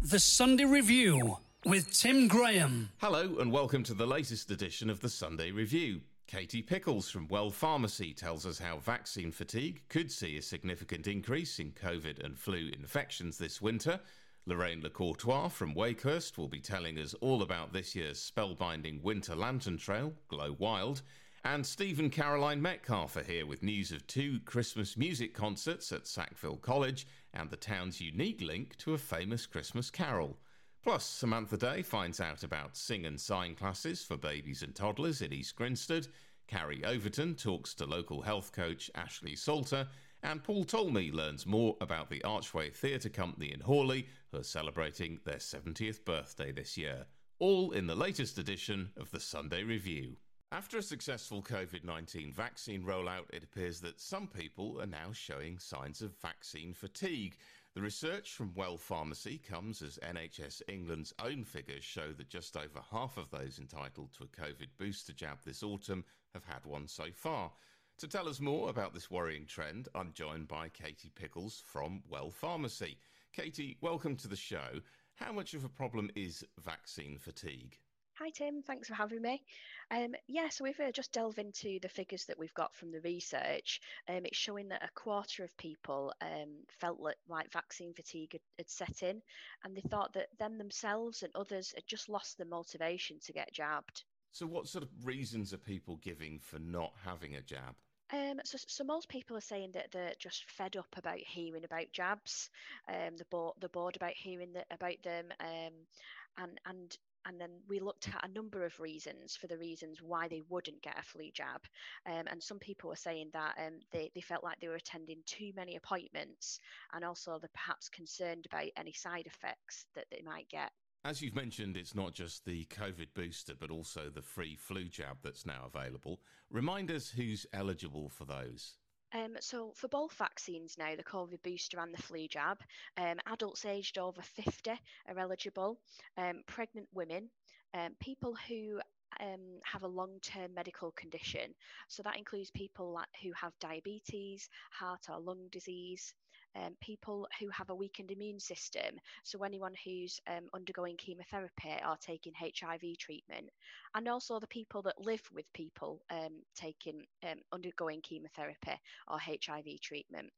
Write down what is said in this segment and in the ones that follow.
The Sunday Review with Tim Graham. Hello, and welcome to the latest edition of the Sunday Review. Katie Pickles from Well Pharmacy tells us how vaccine fatigue could see a significant increase in COVID and flu infections this winter. Lorraine Lecourtois from Wakehurst will be telling us all about this year's spellbinding winter lantern trail, Glow Wild. And Steve and Caroline Metcalfe are here with news of two Christmas music concerts at Sackville College and the town's unique link to a famous Christmas carol. Plus, Samantha Day finds out about sing and sign classes for babies and toddlers in East Grinstead. Carrie Overton talks to local health coach Ashleigh Salter. And Paul Talmey learns more about the Archway Theatre Company in Horley, who are celebrating their 70th birthday this year. All in the latest edition of the Sunday Review. After a successful COVID 19 vaccine rollout, it appears that some people are now showing signs of vaccine fatigue. The research from Well Pharmacy comes as NHS England's own figures show that just over half of those entitled to a COVID booster jab this autumn have had one so far. To tell us more about this worrying trend, I'm joined by Katie Pickles from Well Pharmacy. Katie, welcome to the show. How much of a problem is vaccine fatigue? Hi, Tim. Thanks for having me. Um, yeah, so we've uh, just delved into the figures that we've got from the research. Um, it's showing that a quarter of people um, felt like, like vaccine fatigue had, had, set in, and they thought that them themselves and others had just lost the motivation to get jabbed. So, what sort of reasons are people giving for not having a jab? Um, so, so most people are saying that they're just fed up about hearing about jabs. Um, they're bored, they're bored about hearing the, about them, um, and and and then we looked at a number of reasons for the reasons why they wouldn't get a flu jab. Um, and some people were saying that um, they, they felt like they were attending too many appointments and also they're perhaps concerned about any side effects that they might get. As you've mentioned, it's not just the COVID booster, but also the free flu jab that's now available. Remind us who's eligible for those. Um, so for both vaccines now, the COVID booster and the flu jab, um, adults aged over 50 are eligible, um, pregnant women, um, people who um, have a long-term medical condition. So that includes people who have diabetes, heart or lung disease, um, people who have a weakened immune system, so anyone who's um, undergoing chemotherapy or taking HIV treatment, and also the people that live with people um, taking um, undergoing chemotherapy or HIV treatment.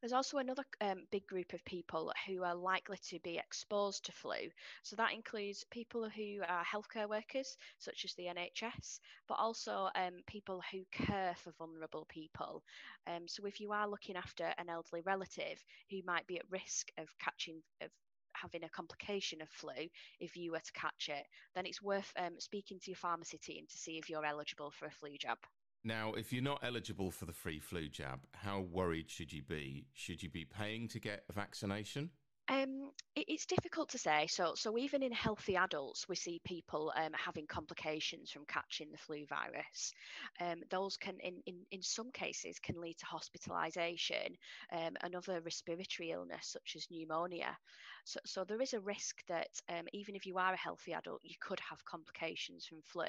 There's also another um, big group of people who are likely to be exposed to flu. So that includes people who are healthcare workers, such as the NHS, but also um, people who care for vulnerable people. Um, so if you are looking after an elderly relative who might be at risk of catching of having a complication of flu if you were to catch it, then it's worth um, speaking to your pharmacy team to see if you're eligible for a flu jab. Now, if you're not eligible for the free flu jab, how worried should you be? Should you be paying to get a vaccination? Um, it, it's difficult to say. So, so even in healthy adults, we see people um, having complications from catching the flu virus. Um, those can, in, in, in some cases, can lead to hospitalisation um, and other respiratory illness such as pneumonia. So, so there is a risk that um, even if you are a healthy adult, you could have complications from flu.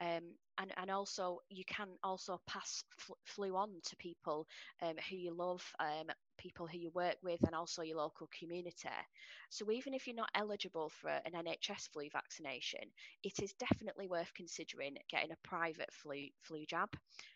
Um, and, and also you can also pass flu on to people um, who you love, um, people who you work with, and also your local community. So even if you're not eligible for an NHS flu vaccination, it is definitely worth considering getting a private flu flu jab.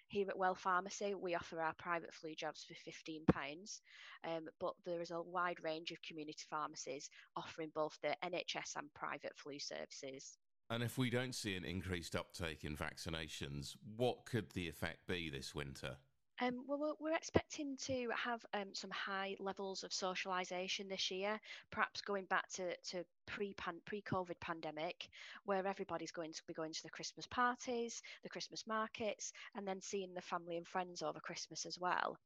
Here at Well Pharmacy, we offer our private flu jabs for £15, um, but there is a wide range of community pharmacies offering both the NHS and private flu services. And if we don't see an increased uptake in vaccinations, what could the effect be this winter? Um, well, we're expecting to have um, some high levels of socialisation this year, perhaps going back to, to pre pre COVID pandemic, where everybody's going to be going to the Christmas parties, the Christmas markets, and then seeing the family and friends over Christmas as well.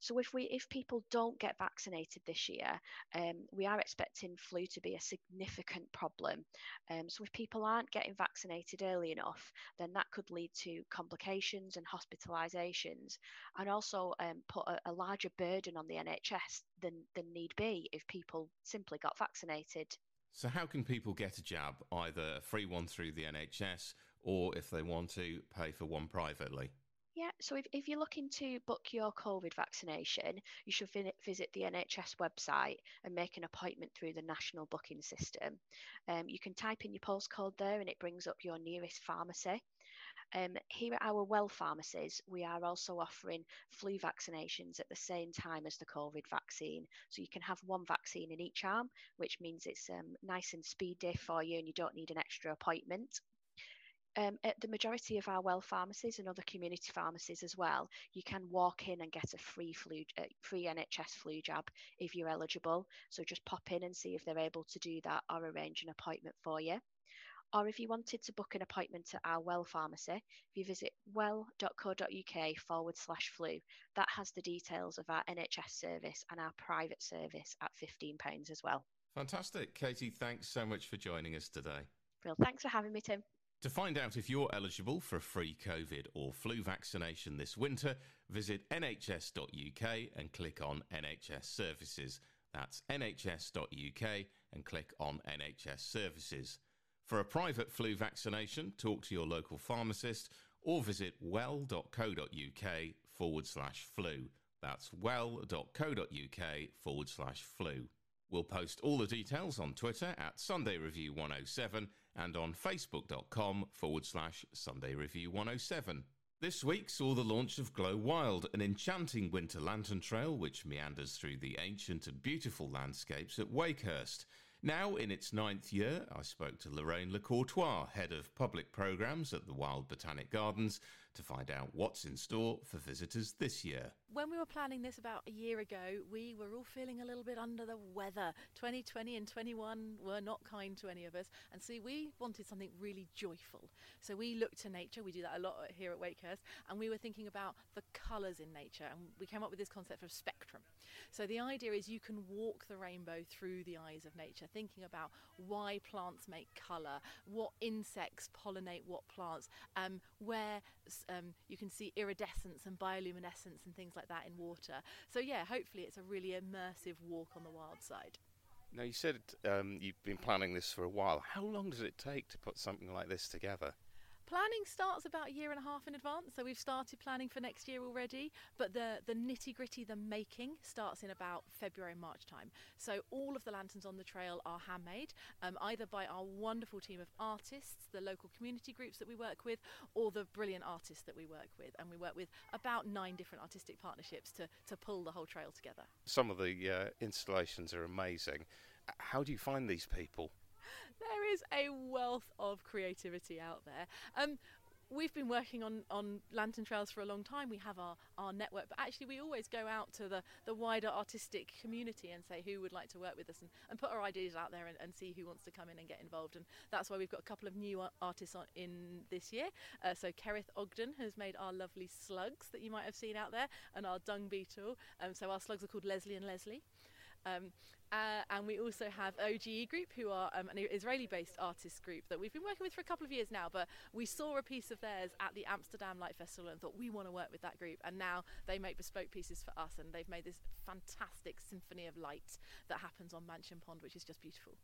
So if we if people don't get vaccinated this year, um, we are expecting flu to be a significant problem. Um, so if people aren't getting vaccinated early enough, then that could lead to complications and hospitalisations, and also um, put a, a larger burden on the NHS than than need be if people simply got vaccinated. So how can people get a jab, either a free one through the NHS or if they want to pay for one privately? Yeah, so if, if you're looking to book your COVID vaccination, you should visit the NHS website and make an appointment through the national booking system. Um, you can type in your postcode there and it brings up your nearest pharmacy. Um, here at our well pharmacies, we are also offering flu vaccinations at the same time as the COVID vaccine. So you can have one vaccine in each arm, which means it's um, nice and speedy for you and you don't need an extra appointment um, at the majority of our well pharmacies and other community pharmacies as well, you can walk in and get a free flu, uh, free NHS flu jab if you're eligible. So just pop in and see if they're able to do that or arrange an appointment for you. Or if you wanted to book an appointment at our well pharmacy, if you visit well.co.uk forward slash flu, that has the details of our NHS service and our private service at £15 as well. Fantastic. Katie, thanks so much for joining us today. Well, thanks for having me, Tim. To find out if you're eligible for a free COVID or flu vaccination this winter, visit nhs.uk and click on NHS Services. That's nhs.uk and click on NHS Services. For a private flu vaccination, talk to your local pharmacist or visit well.co.uk forward slash flu. That's well.co.uk forward slash flu. We'll post all the details on Twitter at Sunday Review 107 and on facebook.com forward slash Sunday Review 107. This week saw the launch of Glow Wild, an enchanting winter lantern trail which meanders through the ancient and beautiful landscapes at Wakehurst. Now in its ninth year, I spoke to Lorraine Lecourtois, head of public programmes at the Wild Botanic Gardens, to find out what's in store for visitors this year. When we were planning this about a year ago, we were all feeling a little bit under the weather. 2020 and 21 were not kind to any of us, and see, we wanted something really joyful. So we looked to nature, we do that a lot here at Wakehurst, and we were thinking about the colours in nature, and we came up with this concept of spectrum. So the idea is you can walk the rainbow through the eyes of nature, thinking about why plants make colour, what insects pollinate what plants, um, where um, you can see iridescence and bioluminescence and things like that in water. So yeah, hopefully it's a really immersive walk on the wild side. Now you said um, you've been planning this for a while. How long does it take to put something like this together? Planning starts about a year and a half in advance, so we've started planning for next year already. But the the nitty gritty, the making, starts in about February March time. So all of the lanterns on the trail are handmade, um, either by our wonderful team of artists, the local community groups that we work with, or the brilliant artists that we work with. And we work with about nine different artistic partnerships to to pull the whole trail together. Some of the uh, installations are amazing. How do you find these people? There is a wealth of creativity out there. Um, we've been working on, on lantern trails for a long time. We have our, our network, but actually we always go out to the, the wider artistic community and say who would like to work with us and, and put our ideas out there and, and see who wants to come in and get involved. And that's why we've got a couple of new artists on, in this year. Uh, so Kerith Ogden has made our lovely slugs that you might have seen out there and our dung beetle. Um, so our slugs are called Leslie and Leslie. Um, uh, and we also have OGE Group, who are um, an Israeli based artist group that we've been working with for a couple of years now. But we saw a piece of theirs at the Amsterdam Light Festival and thought we want to work with that group. And now they make bespoke pieces for us, and they've made this fantastic symphony of light that happens on Mansion Pond, which is just beautiful.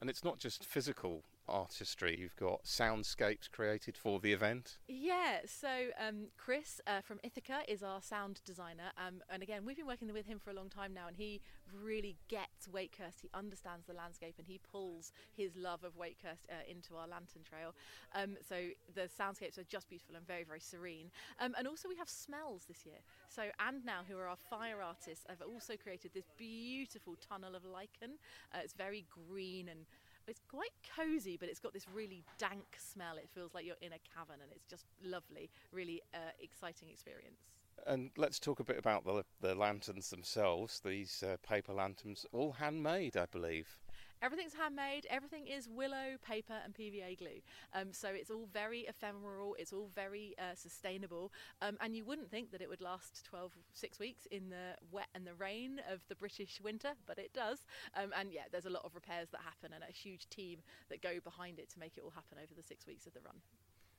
And it's not just physical artistry, you've got soundscapes created for the event. Yeah, so um, Chris uh, from Ithaca is our sound designer. Um, and again, we've been working with him for a long time now, and he really gets Wakehurst. He understands the landscape and he pulls his love of Wakehurst uh, into our lantern trail. Um, so the soundscapes are just beautiful and very, very serene. Um, and also, we have smells this year. So, and now, who are our fire artists, have also created this beautiful tunnel of lichen. Uh, it's very green and it's quite cozy, but it's got this really dank smell. It feels like you're in a cavern, and it's just lovely, really uh, exciting experience. And let's talk a bit about the, the lanterns themselves. These uh, paper lanterns, all handmade, I believe. Everything's handmade. Everything is willow, paper, and PVA glue. Um, so it's all very ephemeral. It's all very uh, sustainable. Um, and you wouldn't think that it would last 12, six weeks in the wet and the rain of the British winter, but it does. Um, and yeah, there's a lot of repairs that happen and a huge team that go behind it to make it all happen over the six weeks of the run.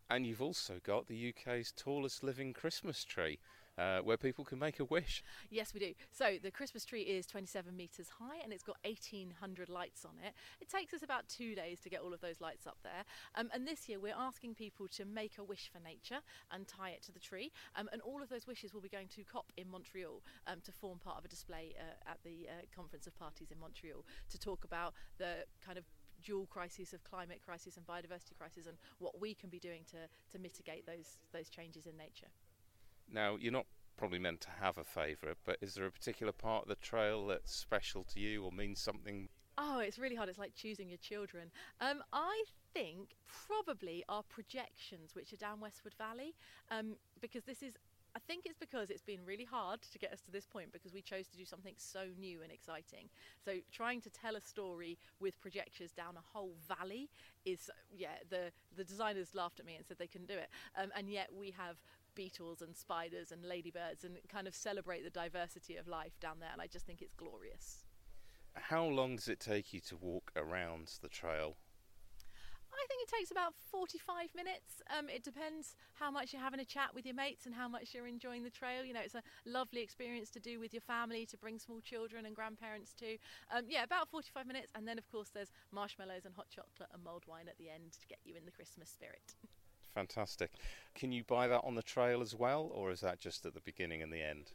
And you've also got the UK's tallest living Christmas tree. Uh, where people can make a wish. Yes, we do. So the Christmas tree is 27 metres high and it's got 1,800 lights on it. It takes us about two days to get all of those lights up there. Um, and this year we're asking people to make a wish for nature and tie it to the tree. Um, and all of those wishes will be going to COP in Montreal um, to form part of a display uh, at the uh, Conference of Parties in Montreal to talk about the kind of dual crises of climate crisis and biodiversity crisis and what we can be doing to, to mitigate those those changes in nature. Now, you're not probably meant to have a favourite, but is there a particular part of the trail that's special to you or means something? Oh, it's really hard. It's like choosing your children. Um, I think probably our projections, which are down Westwood Valley, um, because this is I think it's because it's been really hard to get us to this point because we chose to do something so new and exciting. So trying to tell a story with projectors down a whole valley is yeah the the designers laughed at me and said they couldn't do it. Um, and yet we have beetles and spiders and ladybirds and kind of celebrate the diversity of life down there and I just think it's glorious. How long does it take you to walk around the trail? I think it takes about 45 minutes. Um, it depends how much you're having a chat with your mates and how much you're enjoying the trail. You know, it's a lovely experience to do with your family, to bring small children and grandparents to. Um, yeah, about 45 minutes. And then, of course, there's marshmallows and hot chocolate and mulled wine at the end to get you in the Christmas spirit. Fantastic. Can you buy that on the trail as well, or is that just at the beginning and the end?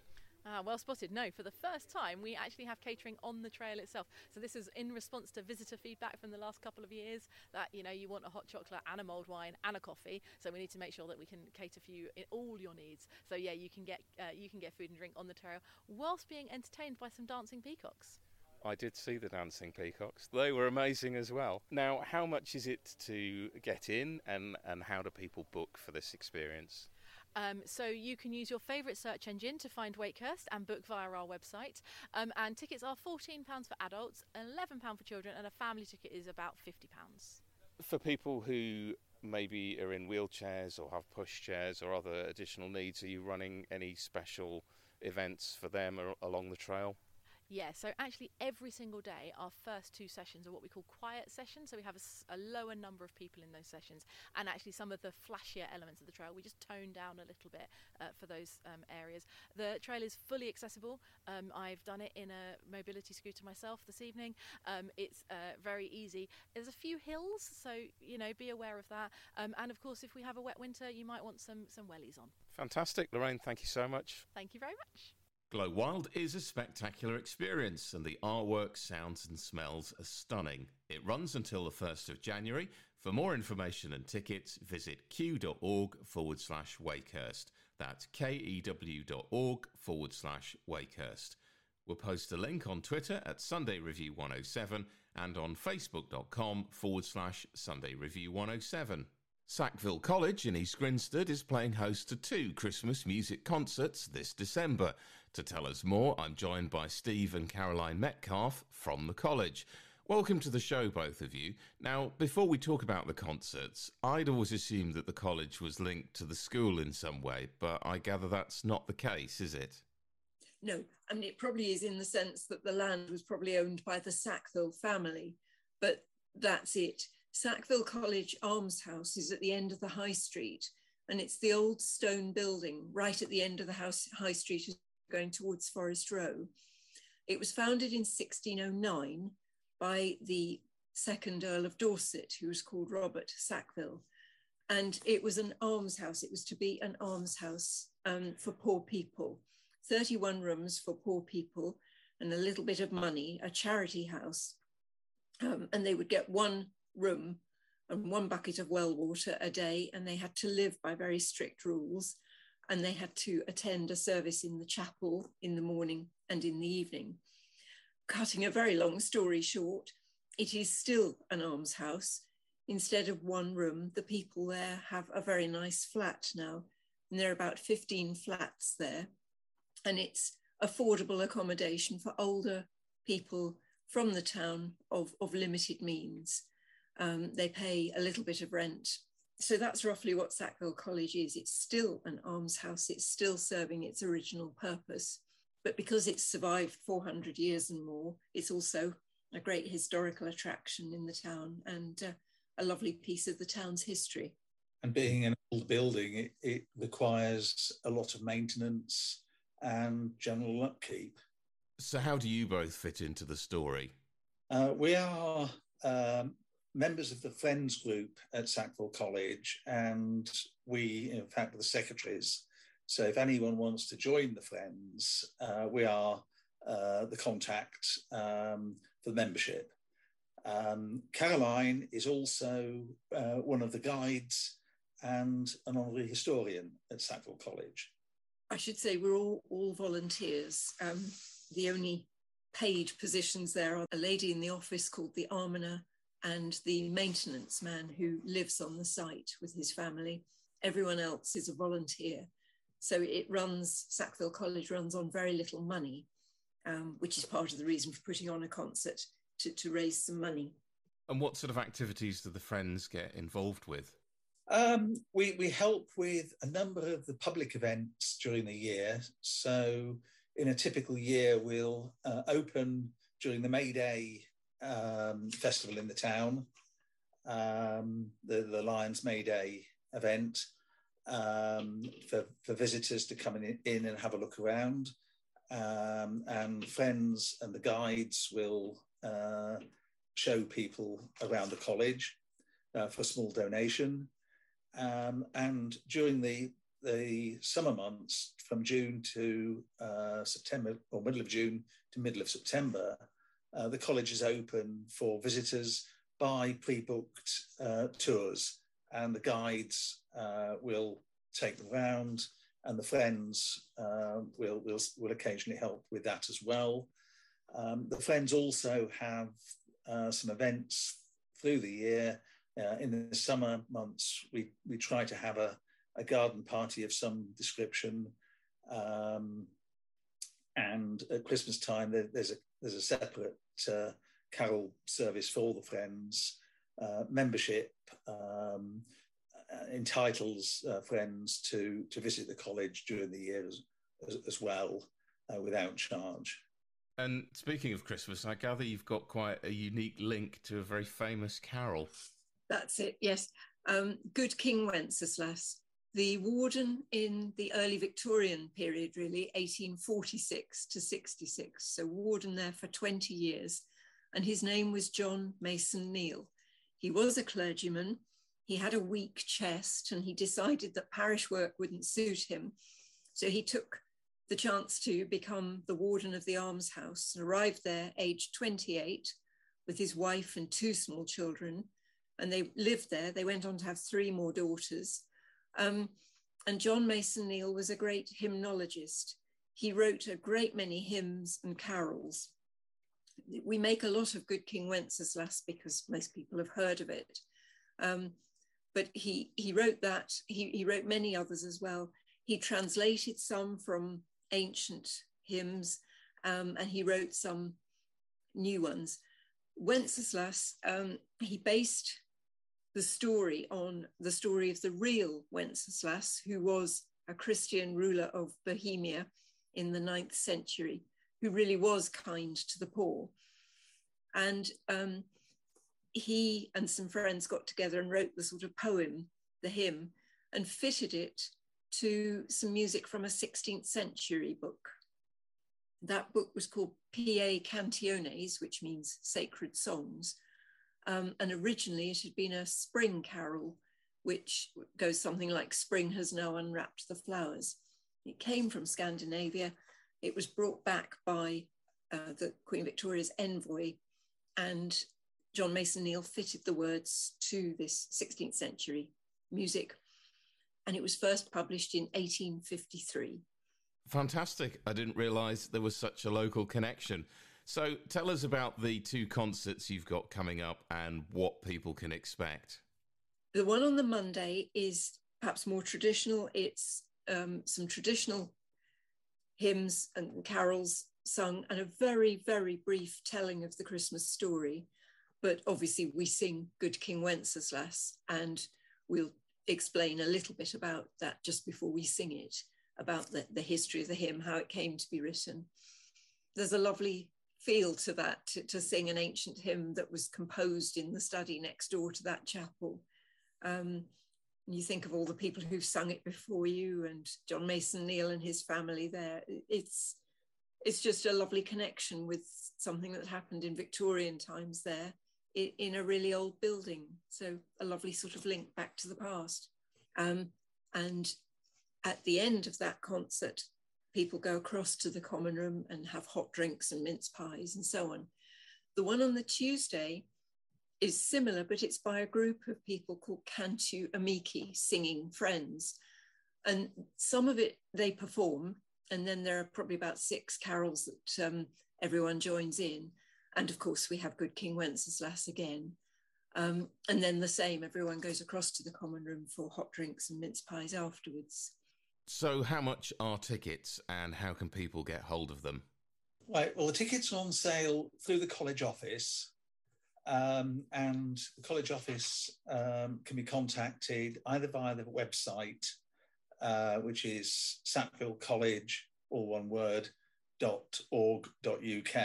Ah, well spotted. No, for the first time, we actually have catering on the trail itself. So this is in response to visitor feedback from the last couple of years that you know you want a hot chocolate and a mulled wine and a coffee. So we need to make sure that we can cater for you in all your needs. So yeah, you can get uh, you can get food and drink on the trail whilst being entertained by some dancing peacocks. I did see the dancing peacocks. They were amazing as well. Now, how much is it to get in, and, and how do people book for this experience? Um, so you can use your favourite search engine to find Wakehurst and book via our website. Um, and tickets are £14 for adults, £11 for children, and a family ticket is about £50. For people who maybe are in wheelchairs or have push chairs or other additional needs, are you running any special events for them along the trail? Yeah, so actually, every single day, our first two sessions are what we call quiet sessions. So we have a, a, lower number of people in those sessions, and actually, some of the flashier elements of the trail we just tone down a little bit uh, for those um, areas. The trail is fully accessible. Um, I've done it in a mobility scooter myself this evening. Um, it's uh, very easy. There's a few hills, so you know, be aware of that. Um, and of course, if we have a wet winter, you might want some some wellies on. Fantastic, Lorraine. Thank you so much. Thank you very much. Glow Wild is a spectacular experience, and the artwork, sounds, and smells are stunning. It runs until the 1st of January. For more information and tickets, visit kew.org forward slash Wakehurst. That's kew.org forward slash Wakehurst. We'll post a link on Twitter at Sunday Review 107 and on facebook.com forward slash Sunday Review 107. Sackville College in East Grinstead is playing host to two Christmas music concerts this December. To tell us more, I'm joined by Steve and Caroline Metcalfe from the college. Welcome to the show, both of you. Now, before we talk about the concerts, I'd always assumed that the college was linked to the school in some way, but I gather that's not the case, is it? No, I mean, it probably is in the sense that the land was probably owned by the Sackville family, but that's it. Sackville College Almshouse is at the end of the High Street, and it's the old stone building right at the end of the house, High Street, going towards Forest Row. It was founded in 1609 by the second Earl of Dorset, who was called Robert Sackville. And it was an almshouse. It was to be an almshouse um, for poor people, 31 rooms for poor people, and a little bit of money, a charity house. Um, and they would get one room and one bucket of well water a day, and they had to live by very strict rules. And they had to attend a service in the chapel in the morning and in the evening. Cutting a very long story short, it is still an almshouse. Instead of one room, the people there have a very nice flat now. And there are about 15 flats there. And it's affordable accommodation for older people from the town of, of limited means. Um, they pay a little bit of rent. So that's roughly what Sackville College is. It's still an almshouse, it's still serving its original purpose. But because it's survived 400 years and more, it's also a great historical attraction in the town and uh, a lovely piece of the town's history. And being an old building, it, it requires a lot of maintenance and general upkeep. So, how do you both fit into the story? Uh, we are um, members of the Friends group at Sackville College, and we, in fact, are the secretaries. So, if anyone wants to join the Friends, uh, we are uh, the contact um, for membership. Um, Caroline is also uh, one of the guides and an honorary historian at Sackville College. I should say we're all, all volunteers. Um, the only paid positions there are a lady in the office called the almoner and the maintenance man who lives on the site with his family. Everyone else is a volunteer. So it runs, Sackville College runs on very little money, um, which is part of the reason for putting on a concert to, to raise some money. And what sort of activities do the Friends get involved with? Um, we, we help with a number of the public events during the year. So, in a typical year, we'll uh, open during the May Day um, festival in the town, um, the, the Lions May Day event, um, for, for visitors to come in, in and have a look around. Um, and friends and the guides will uh, show people around the college uh, for a small donation. Um, and during the the summer months, from June to uh, September, or middle of June to middle of September, uh, the college is open for visitors by pre-booked uh, tours, and the guides uh, will take them around, and the friends uh, will, will will occasionally help with that as well. Um, the friends also have uh, some events through the year uh, in the summer months, we, we try to have a, a garden party of some description. Um, and at Christmas time, there, there's, a, there's a separate uh, carol service for the friends. Uh, membership um, uh, entitles uh, friends to, to visit the college during the year as, as, as well uh, without charge. And speaking of Christmas, I gather you've got quite a unique link to a very famous carol. That's it, yes. Um, Good King Wenceslas, the warden in the early Victorian period, really, 1846 to 66. So, warden there for 20 years. And his name was John Mason Neale. He was a clergyman. He had a weak chest and he decided that parish work wouldn't suit him. So, he took the chance to become the warden of the almshouse and arrived there aged 28 with his wife and two small children and they lived there. They went on to have three more daughters. Um, and John Mason Neale was a great hymnologist. He wrote a great many hymns and carols. We make a lot of Good King Wenceslas because most people have heard of it. Um, but he, he wrote that, he, he wrote many others as well. He translated some from ancient hymns um, and he wrote some new ones. Wenceslas, um, he based the story on the story of the real Wenceslas, who was a Christian ruler of Bohemia in the ninth century, who really was kind to the poor. And um, he and some friends got together and wrote the sort of poem, the hymn, and fitted it to some music from a 16th century book. That book was called Piae Cantiones, which means sacred songs. Um, and originally it had been a spring carol, which goes something like Spring has now unwrapped the flowers. It came from Scandinavia. It was brought back by uh, the Queen Victoria's envoy, and John Mason Neale fitted the words to this 16th century music. And it was first published in 1853. Fantastic. I didn't realize there was such a local connection. So tell us about the two concerts you've got coming up and what people can expect. The one on the Monday is perhaps more traditional. It's um, some traditional hymns and carols sung and a very, very brief telling of the Christmas story. But obviously, we sing Good King Wenceslas, and we'll explain a little bit about that just before we sing it, about the, the history of the hymn, how it came to be written. There's a lovely feel to that to, to, sing an ancient hymn that was composed in the study next door to that chapel. Um, you think of all the people who've sung it before you and John Mason Neale and his family there. It's it's just a lovely connection with something that happened in Victorian times there in a really old building. So a lovely sort of link back to the past. Um, and at the end of that concert, people go across to the common room and have hot drinks and mince pies and so on. The one on the Tuesday is similar, but it's by a group of people called Cantu Amiki, singing friends. And some of it they perform, and then there are probably about six carols that um, everyone joins in. And of course, we have Good King Wenceslas again. Um, and then the same, everyone goes across to the common room for hot drinks and mince pies afterwards. So, how much are tickets and how can people get hold of them? Right, well, the tickets are on sale through the college office. Um, and the college office um, can be contacted either via the website, uh, which is Sackville College, all one word, dot org dot uk,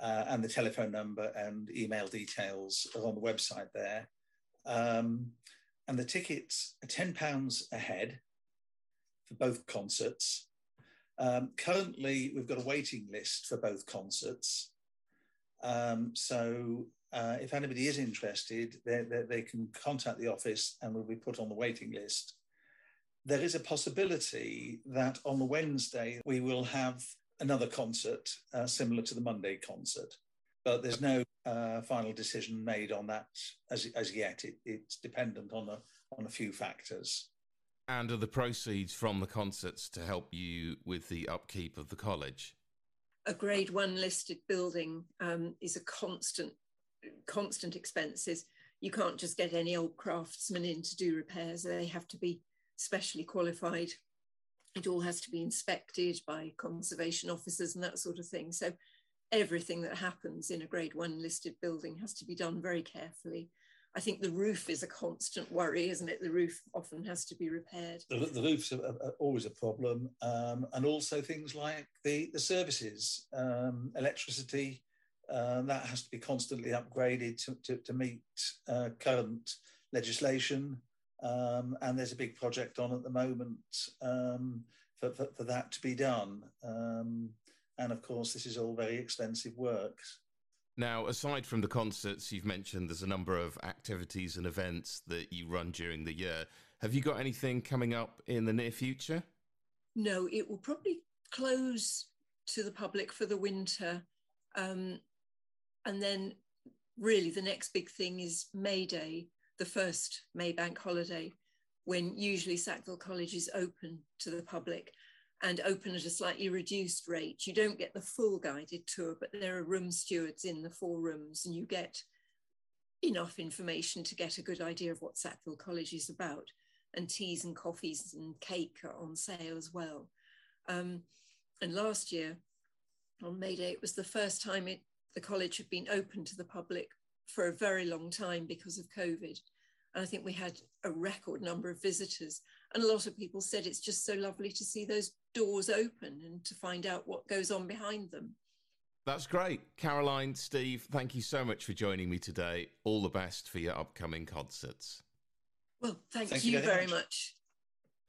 uh, and the telephone number and email details are on the website there. Um, and the tickets are £10 a head for both concerts. Um, currently, we've got a waiting list for both concerts. Um, so uh, if anybody is interested, they, they, they, can contact the office and will be put on the waiting list. There is a possibility that on the Wednesday we will have another concert uh, similar to the Monday concert, but there's no uh, final decision made on that as, as yet. It, it's dependent on a, on a few factors. And are the proceeds from the concerts to help you with the upkeep of the college? a grade one listed building um, is a constant, constant expenses. You can't just get any old craftsman in to do repairs. They have to be specially qualified. It all has to be inspected by conservation officers and that sort of thing. So everything that happens in a grade one listed building has to be done very carefully. I think the roof is a constant worry, isn't it? The roof often has to be repaired. The, the roof's are, are always a problem, um, and also things like the the services, um, electricity, uh, that has to be constantly upgraded to, to, to meet uh, current legislation. Um, and there's a big project on at the moment um, for, for, for, that to be done. Um, and of course, this is all very expensive work. Now, aside from the concerts you've mentioned, there's a number of activities and events that you run during the year. Have you got anything coming up in the near future? No, it will probably close to the public for the winter. Um, and then, really, the next big thing is May Day, the first May bank holiday, when usually Sackville College is open to the public and open at a slightly reduced rate. You don't get the full guided tour, but there are room stewards in the four rooms, and you get enough information to get a good idea of what Sackville College is about. And teas and coffees and cake are on sale as well. Um, and last year, on May Day, it was the first time it, the college had been open to the public for a very long time because of COVID. And I think we had a record number of visitors. And a lot of people said it's just so lovely to see those doors open and to find out what goes on behind them. That's great. Caroline, Steve, thank you so much for joining me today. All the best for your upcoming concerts. Well, thank, thank you, you, very, very much. much.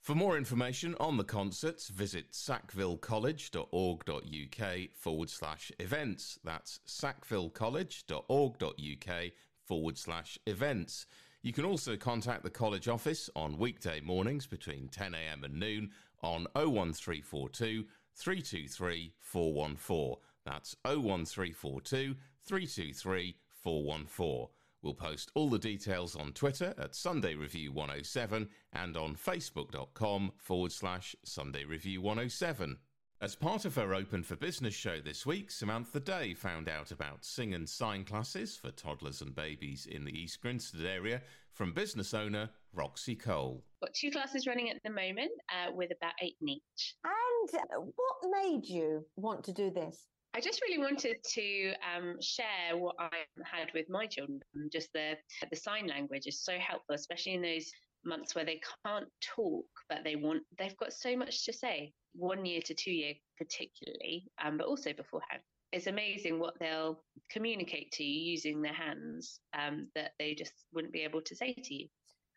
For more information on the concerts, visit sackvillecollege.org.uk forward slash events. That's sackvillecollege.org.uk forward slash events. You can also contact the college office on weekday mornings between 10am and noon on 01342 323 414. That's 01342 323 414. We'll post all the details on Twitter at Sunday Review 107 and on facebook.com forward slash Sunday Review 107. As part of her Open for Business show this week, Samantha Day found out about sing and sign classes for toddlers and babies in the East Grinstead area from business owner Roxy Cole. Got two classes running at the moment uh, with about eight in each. And what made you want to do this? I just really wanted to um, share what I had with my children. Just the the sign language is so helpful, especially in those months where they can't talk, but they want, they've got so much to say, one year to two year particularly, um, but also beforehand. It's amazing what they'll communicate to you using their hands um, that they just wouldn't be able to say to you.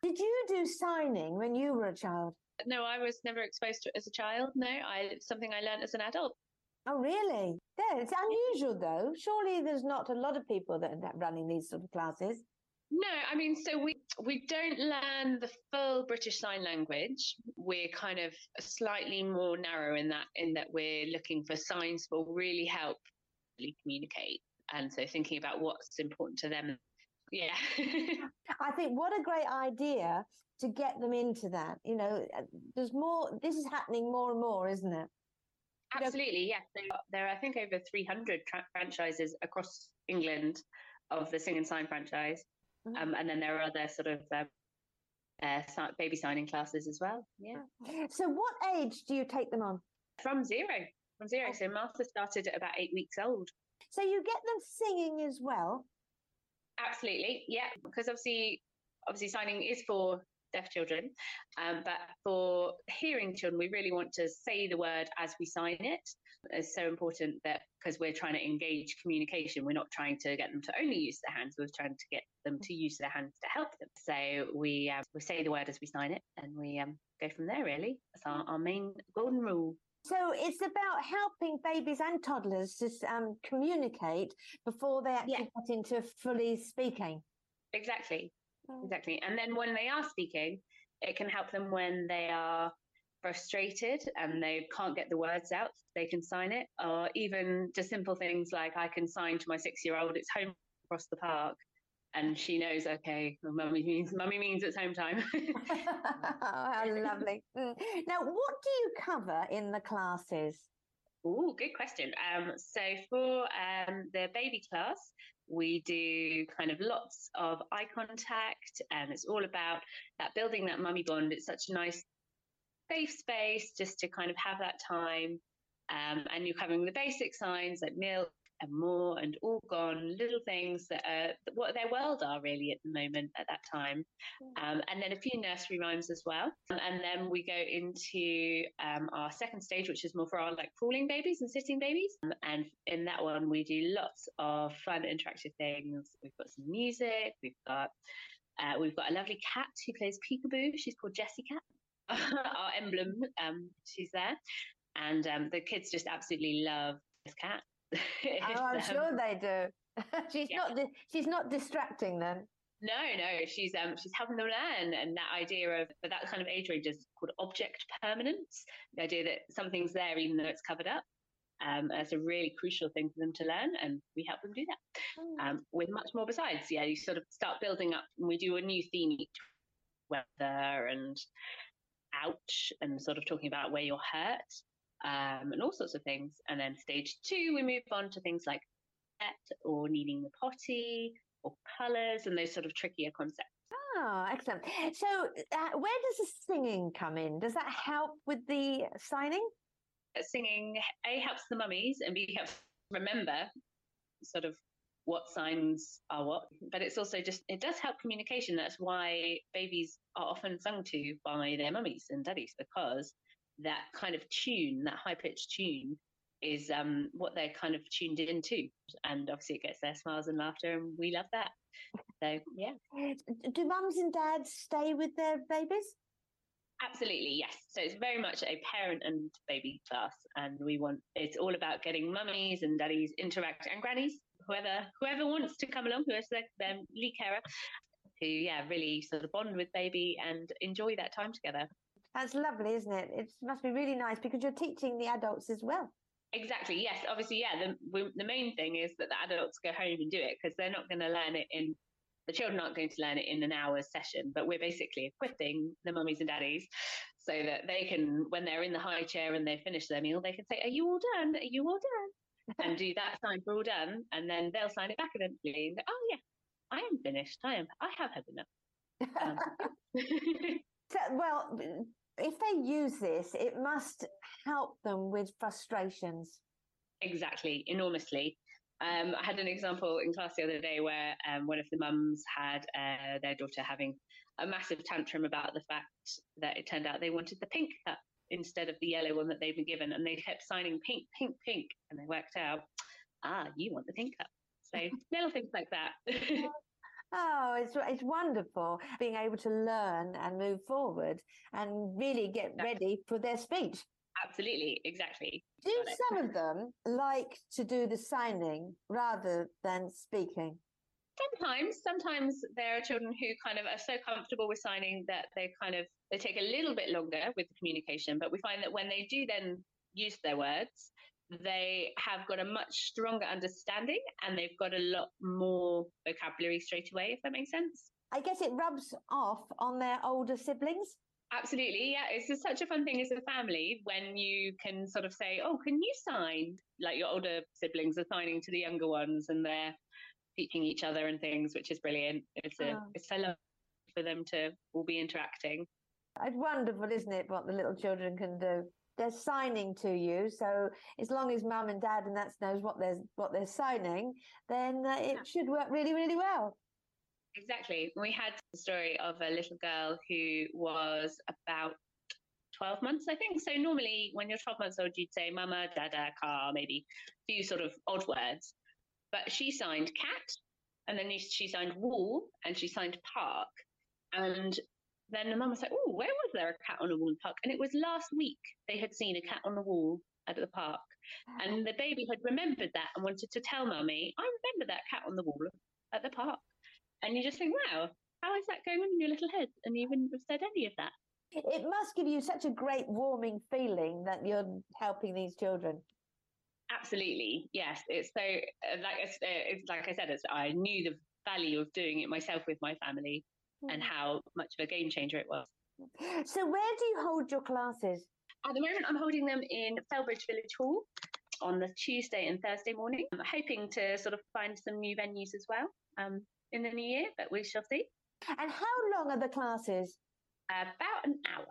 Did you do signing when you were a child? No, I was never exposed to it as a child. No, I it's something I learned as an adult. Oh, really? Yeah, it's unusual though. Surely there's not a lot of people that are running these sort of classes. No, I mean, so we we don't learn the full British Sign Language. We're kind of slightly more narrow in that in that we're looking for signs that will really help communicate, and so thinking about what's important to them. Yeah, I think what a great idea to get them into that. You know, there's more. This is happening more and more, isn't it? Absolutely, yes. Yeah. There are, I think, over 300 tra- franchises across England of the Sing and Sign franchise. Mm-hmm. Um, and then there are other sort of um, uh, baby signing classes as well. Yeah. So, what age do you take them on? From zero. From zero. Oh. So, Martha started at about eight weeks old. So, you get them singing as well? Absolutely. Yeah. Because obviously, obviously, signing is for deaf children. Um, but for hearing children, we really want to say the word as we sign it. It's so important that because we're trying to engage communication, we're not trying to get them to only use their hands, we're trying to get them to use their hands to help them. So we, uh, we say the word as we sign it and we um, go from there, really. That's our, our main golden rule. So it's about helping babies and toddlers to um, communicate before they actually yeah. get into fully speaking. Exactly. Mm. Exactly. And then when they are speaking, it can help them when they are frustrated and they can't get the words out. They can sign it, or even just simple things like I can sign to my six-year-old, "It's home across the park," and she knows, okay, mummy means mummy means it's home time. oh, how lovely! Mm. Now, what do you cover in the classes? Oh, good question. Um, so for um, the baby class, we do kind of lots of eye contact, and it's all about that building that mummy bond. It's such a nice, safe space just to kind of have that time. Um, and you're covering the basic signs like milk, and more and all gone, little things that are what their world are really at the moment at that time. Um, and then a few nursery rhymes as well. Um, and then we go into um, our second stage, which is more for our like crawling babies and sitting babies. Um, and in that one, we do lots of fun interactive things. We've got some music, we've got uh, we've got a lovely cat who plays peekaboo. She's called Jessie Cat. our emblem, um, she's there. And um, the kids just absolutely love this cat. oh, I'm um, sure they do. she's yeah. not. Di- she's not distracting them. No, no, she's um she's helping them learn, and that idea of but that kind of age range is called object permanence. The idea that something's there even though it's covered up. Um, that's a really crucial thing for them to learn, and we help them do that mm. um, with much more besides. Yeah, you sort of start building up, and we do a new theme each weather and ouch, and sort of talking about where you're hurt um, and all sorts of things. And then stage two, we move on to things like pet or needing the potty or colours and those sort of trickier concepts. Oh, excellent. So, uh, where does the singing come in? Does that help with the signing? Singing A helps the mummies and B helps remember sort of what signs are what. But it's also just, it does help communication. That's why babies are often sung to by their mummies and daddies because that kind of tune, that high pitched tune, is um, what they're kind of tuned into. And obviously, it gets their smiles and laughter, and we love that. So, yeah. Do mums and dads stay with their babies? Absolutely, yes. So it's very much a parent and baby class, and we want it's all about getting mummies and daddies interact and grannies, whoever whoever wants to come along, whoever's their, their um, lead carer, to yeah really sort of bond with baby and enjoy that time together. That's lovely, isn't it? It must be really nice because you're teaching the adults as well. Exactly. Yes. Obviously, yeah. The the main thing is that the adults go home and do it because they're not going to learn it in. The children aren't going to learn it in an hour's session, but we're basically equipping the mummies and daddies so that they can, when they're in the high chair and they finish their meal, they can say, "Are you all done? Are you all done?" And do that sign for all done, and then they'll sign it back eventually and go, "Oh yeah, I am finished. I am. I have had enough." Um, so, well, if they use this, it must help them with frustrations. Exactly, enormously. Um, I had an example in class the other day where um, one of the mums had uh, their daughter having a massive tantrum about the fact that it turned out they wanted the pink cup instead of the yellow one that they'd been given, and they kept signing pink, pink, pink, and they worked out, ah, you want the pink cup. So little things like that. Oh, it's it's wonderful being able to learn and move forward and really get ready for their speech. Absolutely, exactly. Do some of them like to do the signing rather than speaking? Sometimes, sometimes there are children who kind of are so comfortable with signing that they kind of they take a little bit longer with the communication. But we find that when they do then use their words, they have got a much stronger understanding and they've got a lot more vocabulary straight away. If that makes sense. I guess it rubs off on their older siblings. Absolutely, yeah. It's just such a fun thing as a family when you can sort of say, "Oh, can you sign?" Like your older siblings are signing to the younger ones, and they're teaching each other and things, which is brilliant. It's a, oh. it's so lovely for them to all be interacting. It's wonderful, isn't it, what the little children can do? They're signing to you, so as long as mum and dad and that knows what they're what they're signing, then uh, it yeah. should work really, really well. Exactly. We had the story of a little girl who was about 12 months, I think. So normally when you're 12 months old, you'd say mama, dada, car, maybe a few sort of odd words. But she signed cat, and then she signed wall, and she signed park. And then the mum was like, oh, where was there a cat on a wall in park? And it was last week they had seen a cat on the wall at the park. And the baby had remembered that and wanted to tell mummy, I remember that cat on the wall at the park. And you just think, wow, how is that going on in your little head? And you wouldn't have said any of that. It must give you such a great warming feeling that you're helping these children. Absolutely, yes. It's so uh, like it's, uh, it's like I said, it's, I knew the value of doing it myself with my family mm. and how much of a game changer it was. So, where do you hold your classes? At the moment, I'm holding them in Felbridge Village Hall on the Tuesday and Thursday morning. I'm hoping to sort of find some new venues as well. Um, in the new year, but we shall see. And how long are the classes? About an hour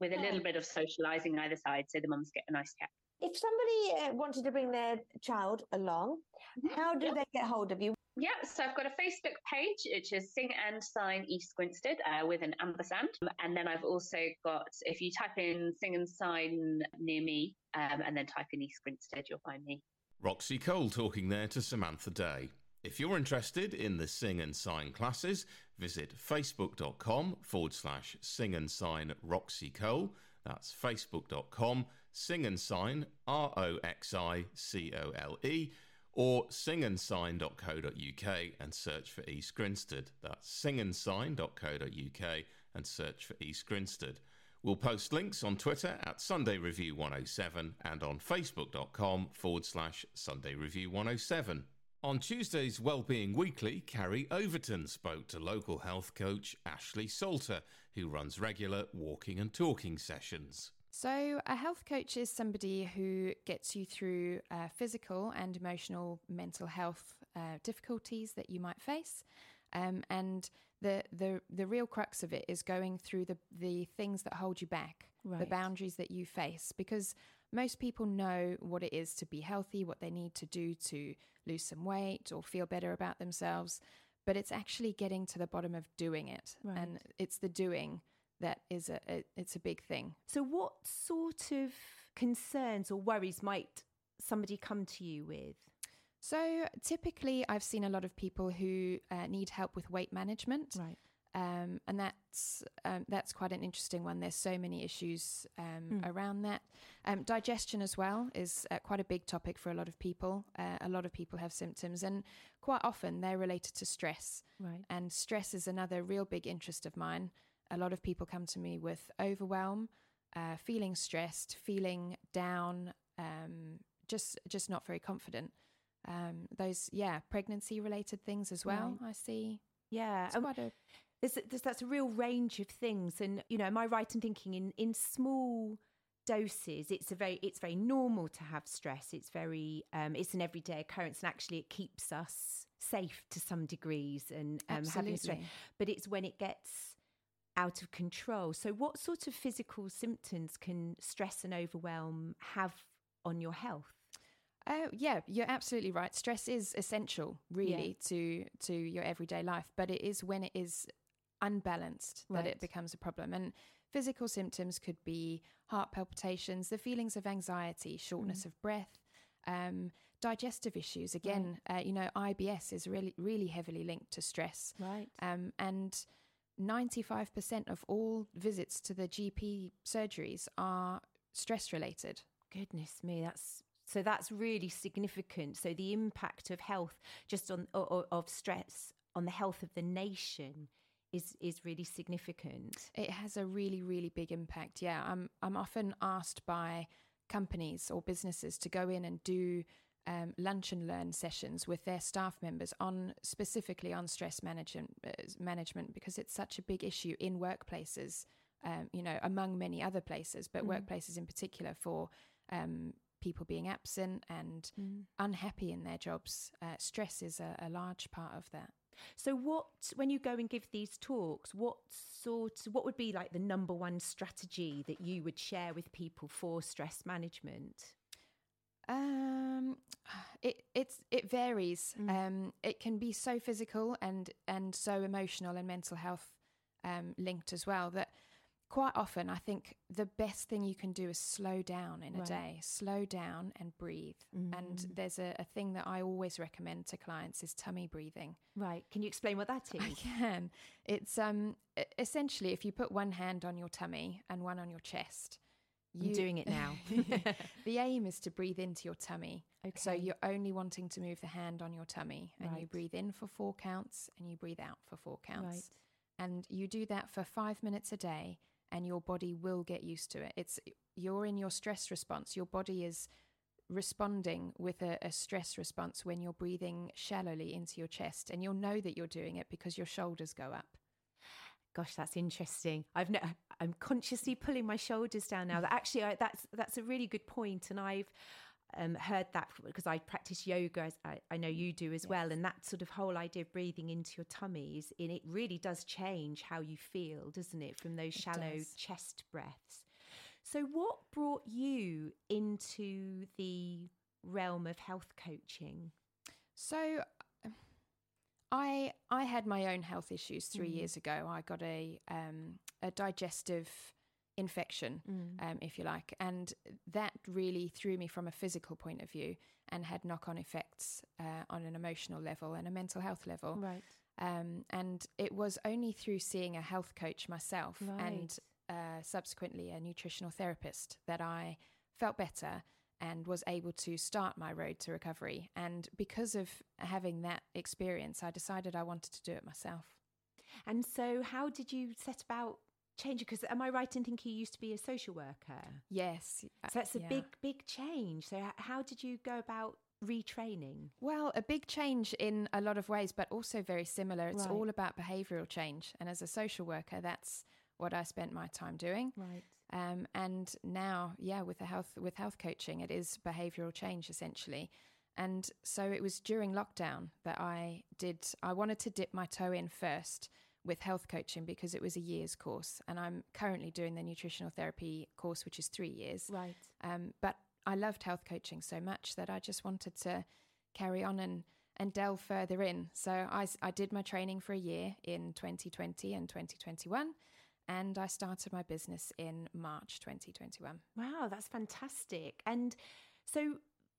with a little bit of socialising either side so the mums get a nice chat. If somebody uh, wanted to bring their child along, mm-hmm. how do they get hold of you? Yeah, so I've got a Facebook page, which is Sing and Sign East Grinstead uh, with an ampersand. And then I've also got, if you type in Sing and Sign near me um, and then type in East Grinstead, you'll find me. Roxi Cole talking there to Samantha Day. If you're interested in the Sing and Sign classes, visit facebook.com forward slash sing and sign Roxi Cole. That's facebook.com sing and sign R O X I C O L E or singandsign.co.uk and search for East Grinstead. That's singandsign.co.uk and search for East Grinstead. We'll post links on Twitter at Sunday Review 107 and on facebook.com forward slash Sunday Review 107. On Tuesday's Wellbeing Weekly, Carrie Overton spoke to local health coach Ashleigh Salter, who runs regular walking and talking sessions. So, a health coach is somebody who gets you through uh, physical and emotional mental health uh, difficulties that you might face. Um, and the, the, the real crux of it is going through the, the things that hold you back, right. the boundaries that you face. Because most people know what it is to be healthy, what they need to do to lose some weight or feel better about themselves, but it's actually getting to the bottom of doing it. Right. And it's the doing that is a, a, it's a big thing. So what sort of concerns or worries might somebody come to you with? So typically I've seen a lot of people who uh, need help with weight management. Right. Um, and that's um, that's quite an interesting one. There's so many issues um, mm. around that. Um, digestion as well is uh, quite a big topic for a lot of people. Uh, a lot of people have symptoms, and quite often they're related to stress. Right. And stress is another real big interest of mine. A lot of people come to me with overwhelm, uh, feeling stressed, feeling down, um, just just not very confident. Um, those, yeah, pregnancy related things as well. Right. I see. Yeah, it's quite a there's, there's that's a real range of things, and you know, am I right in thinking in in small doses it's a very it's very normal to have stress it's very um, it's an everyday occurrence and actually it keeps us safe to some degrees and um, having stress but it's when it gets out of control so what sort of physical symptoms can stress and overwhelm have on your health uh, yeah, you're absolutely right. Stress is essential, really, yeah. to to your everyday life. But it is when it is unbalanced right. that it becomes a problem. And physical symptoms could be heart palpitations, the feelings of anxiety, shortness mm. of breath, um, digestive issues. Again, uh, you know, IBS is really really heavily linked to stress. Right. Um, and 95% of all visits to the GP surgeries are stress related. Goodness me, that's so that's really significant. So the impact of health, just on or, of stress on the health of the nation, is is really significant. It has a really really big impact. Yeah, I'm I'm often asked by companies or businesses to go in and do um, lunch and learn sessions with their staff members on specifically on stress management uh, management because it's such a big issue in workplaces. Um, you know, among many other places, but Mm. workplaces in particular for um, people being absent and Mm. unhappy in their jobs. Uh, stress is a, a large part of that. So, what when you go and give these talks, what sort, what would be like the number one strategy that you would share with people for stress management? Um, it it's it varies. Um, it can be so physical and and so emotional and mental health um, linked as well that quite often I think the best thing you can do is slow down in a Right. day. Slow down and breathe. And Mm. there's a, a thing that I always recommend to clients is tummy breathing. Right. Can you explain what that is? I can. It's um essentially if you put one hand on your tummy and one on your chest. I'm doing it now. the aim is to breathe into your tummy. So you're only wanting to move the hand on your tummy and you breathe in for four counts and you breathe out for four counts. Right. And you do that for 5 minutes a day and your body will get used to it. It's you're in your stress response. Your body is responding with a, a stress response when you're breathing shallowly into your chest and you'll know that you're doing it because your shoulders go up. Gosh, that's interesting. I've no, I'm consciously pulling my shoulders down now. That actually, I, that's that's a really good point, and I've um, heard that because I practice yoga, as I, I know you do as well, and that sort of whole idea of breathing into your tummies, and it really does change how you feel, doesn't it? From those shallow chest breaths. So, what brought you into the realm of health coaching? So I I had my own health issues 3 Mm. years ago. I got a um, a digestive infection, Mm. um, if you like, and that really threw me from a physical point of view and had knock on effects uh, on an emotional level and a mental health level. Right. Um, and it was only through seeing a health coach myself and uh, subsequently a nutritional therapist that I felt better and was able to start my road to recovery. And because of having that experience, I decided I wanted to do it myself. And so, how did you set about changing? Because am I right in thinking you used to be a social worker? Yes. uh, So that's a yeah. big, big change. So, how did you go about retraining? Well, a big change in a lot of ways, but also very similar. It's Right. all about behavioral change. And as a social worker, that's what I spent my time doing. Right. Um, and now, yeah, with the health with health coaching, it is behavioural change essentially. And so it was during lockdown that I did. I wanted to dip my toe in first with health coaching because it was a year's course, and I'm currently doing the nutritional therapy course, which is three years. Right. Um, but I loved health coaching so much that I just wanted to carry on and and delve further in. So I I did my training for a year in 2020 and 2021, and I started my business in March 2021. Wow, that's fantastic. And so,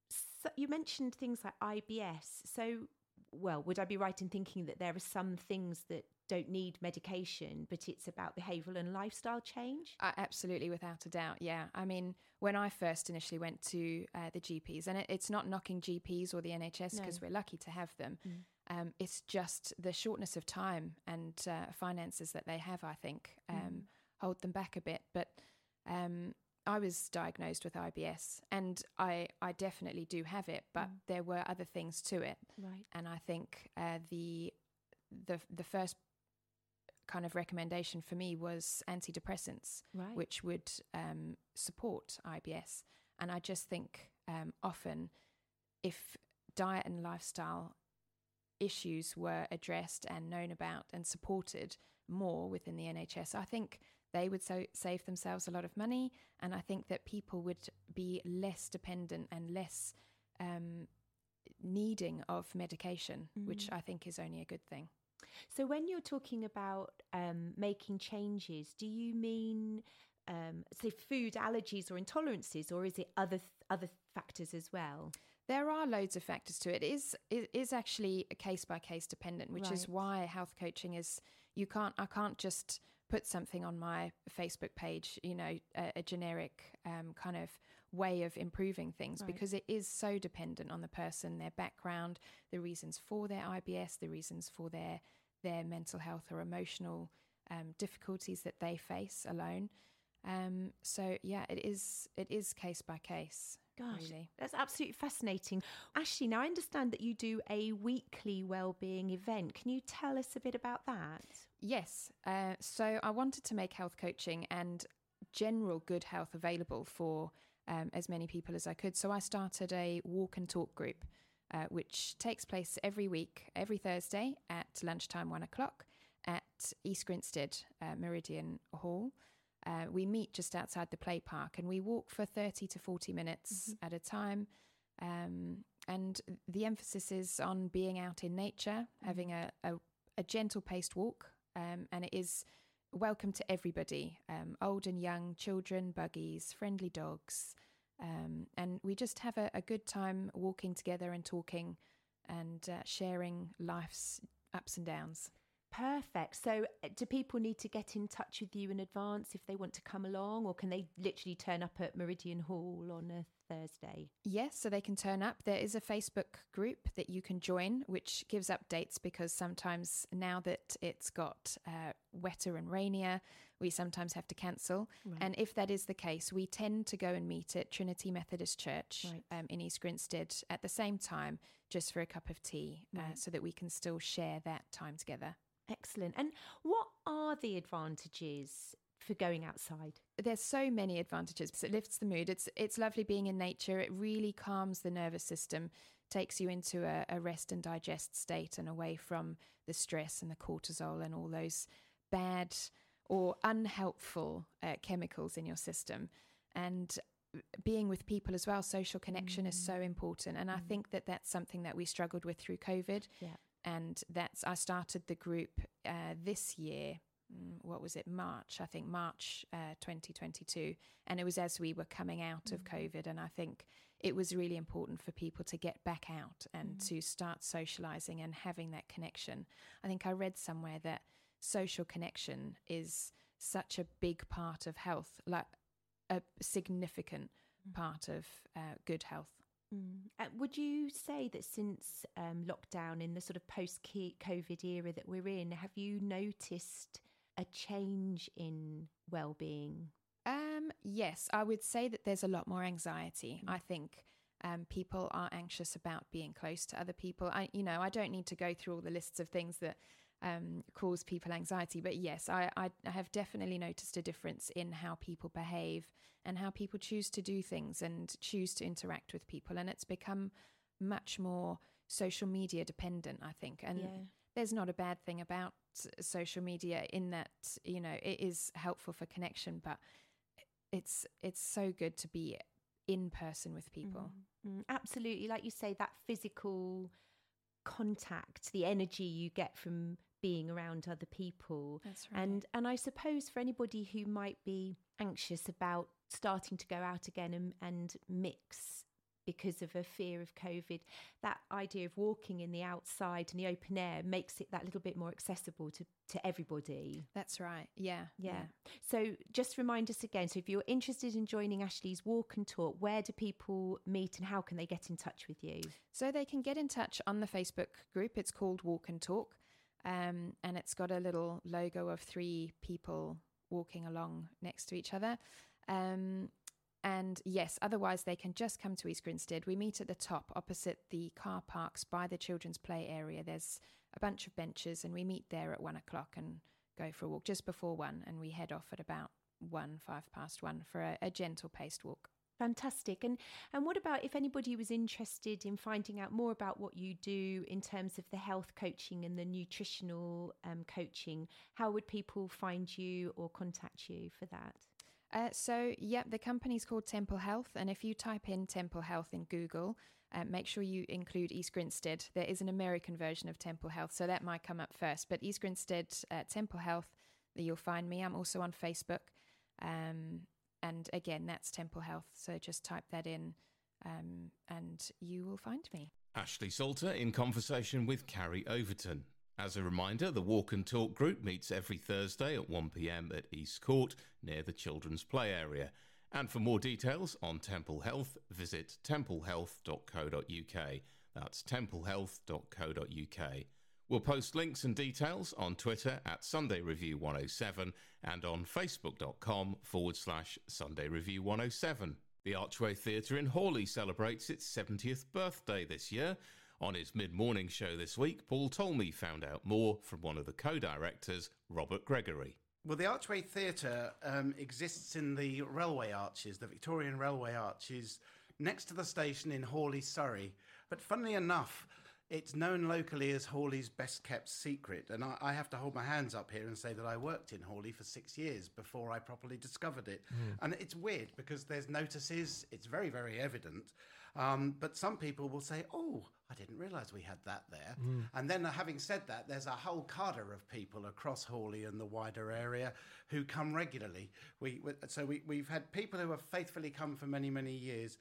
so you mentioned things like IBS. So, well, would I be right in thinking that there are some things that don't need medication, but it's about behavioural and lifestyle change? Uh, absolutely, without a doubt. Yeah. I mean, when I first initially went to uh, the GPs, and it, it's not knocking GPs or the NHS because No. we're lucky to have them. Um, it's just the shortness of time and uh, finances that they have, I think, um, Mm. hold them back a bit. But um, I was diagnosed with IBS, and I, I definitely do have it, but Mm. there were other things to it. Right. And I think uh, the the the first kind of recommendation for me was antidepressants, Right. which would um, support IBS. And I just think um, often if diet and lifestyle issues were addressed and known about and supported more within the NHS, I think they would so save themselves a lot of money. And I think that people would be less dependent and less um, needing of medication, which Mm. I think is only a good thing. So, when you're talking about um, making changes, do you mean, um, say, food allergies or intolerances, or is it other other factors as well? There are loads of factors to it. It is it is actually a case by case dependent, which is why health coaching is you can't I can't just put something on my Facebook page, you know, a, a generic um, kind of way of improving things Right. because it is so dependent on the person, their background, the reasons for their IBS, the reasons for their their mental health or emotional um, difficulties that they face alone. Um, so yeah, it is it is case by case. Gosh, really. that's absolutely fascinating. Ashleigh, now I understand that you do a weekly well-being event. Can you tell us a bit about that? Yes. Uh, so I wanted to make health coaching and general good health available for um, as many people as I could. So I started a walk and talk group, uh, which takes place every week, every Thursday at lunchtime, one o'clock at East Grinstead uh, Meridian Hall. Uh, we meet just outside the play park and we walk for 30 to 40 minutes at a time. Um, and the emphasis is on being out in nature, having a, a, a gentle paced walk. Um, and it is welcome to everybody um, old and young, children, buggies, friendly dogs. Um, and we just have a, a good time walking together and talking and uh, sharing life's ups and downs. Perfect. So, uh, do people need to get in touch with you in advance if they want to come along, or can they literally turn up at Meridian Hall on a Thursday? Yes, so they can turn up. There is a Facebook group that you can join, which gives updates because sometimes now that it's got uh, wetter and rainier, we sometimes have to cancel. Right. And if that is the case, we tend to go and meet at Trinity Methodist Church Right. um, in East Grinstead at the same time, just for a cup of tea, uh, so that we can still share that time together. Excellent. And what are the advantages for going outside? there's so many advantages. It lifts the mood. It's it's lovely being in nature. It really calms the nervous system, takes you into a, a rest and digest state, and away from the stress and the cortisol and all those bad or unhelpful uh, chemicals in your system. And being with people as well, social connection is so important. And I think that that's something that we struggled with through COVID. Yeah. And that's I started the group uh, this year mm, what was it march i think march uh, 2022 and it was as we were coming out of covid and i think it was really important for people to get back out and to start socializing and having that connection. I think i read somewhere that social connection is such a big part of health like a significant part of uh, good health Mm. Uh, would you say that since um, lockdown in the sort of post COVID era that we're in, have you noticed a change in well-being? Um, yes, I would say that there's a lot more anxiety. I think um, people are anxious about being close to other people. I, you know, I don't need to go through all the lists of things that um, cause people anxiety, but yes, I, I, I have definitely noticed a difference in how people behave and how people choose to do things and choose to interact with people, and it's become much more social media dependent. I think, and Yeah. there's not a bad thing about social media in that you know it is helpful for connection, but it's it's so good to be in person with people. Mm, absolutely. Like you say, that physical contact, the energy you get from being around other people. That's And and I suppose for anybody who might be anxious about starting to go out again and, and mix because of a fear of COVID, that idea of walking in the outside and the open air makes it that little bit more accessible to, to everybody. That's right. Yeah. Yeah. So just remind us again. So if you're interested in joining Ashleigh's walk and talk, where do people meet and how can they get in touch with you? So they can get in touch on the Facebook group. It's called Walk and Talk. Um, and it's got a little logo of three people walking along next to each other. Um, and yes, otherwise they can just come to East Grinstead. We meet at the top opposite the car parks by the children's play area. There's a bunch of benches, and we meet there at one o'clock and go for a walk just before one. And we head off at about one, five past one for a, a gentle paced walk. Fantastic. And and what about if anybody was interested in finding out more about what you do in terms of the health coaching and the nutritional um, coaching? How would people find you or contact you for that? Uh, so, yep, the company's called Temple Health. And if you type in Temple Health in Google, uh, make sure you include East Grinstead. There is an American version of Temple Health, so that might come up first. But East Grinstead, uh, Temple Health, you'll find me. I'm also on Facebook. Um, and again, that's Temple Health. So just type that in um, and you will find me. Ashleigh Salter in conversation with Carrie Overton. As a reminder, the Walk and Talk group meets every Thursday at 1pm at East Court near the children's play area. And for more details on Temple Health, visit templehealth.co.uk. That's templehealth.co.uk. We'll post links and details on Twitter at Sunday Review 107 and on facebook.com forward slash Sunday Review 107. The Archway Theatre in Horley celebrates its 70th birthday this year. On his mid morning show this week, Paul Talmey found out more from one of the co directors, Robert Gregory. Well, the Archway Theatre um, exists in the railway arches, the Victorian Railway Arches, next to the station in Horley, Surrey. But funnily enough, it's known locally as Horley's best kept secret. And I, I, have to hold my hands up here and say that I worked in Horley for six years before I properly discovered it. Mm. And it's weird because there's notices, it's very, very evident. Um, but some people will say, "Oh, I didn't realise we had that there." Mm. And then, uh, having said that, there's a whole cadre of people across Horley and the wider area who come regularly. We, so we, we've had people who have faithfully come for many, many years.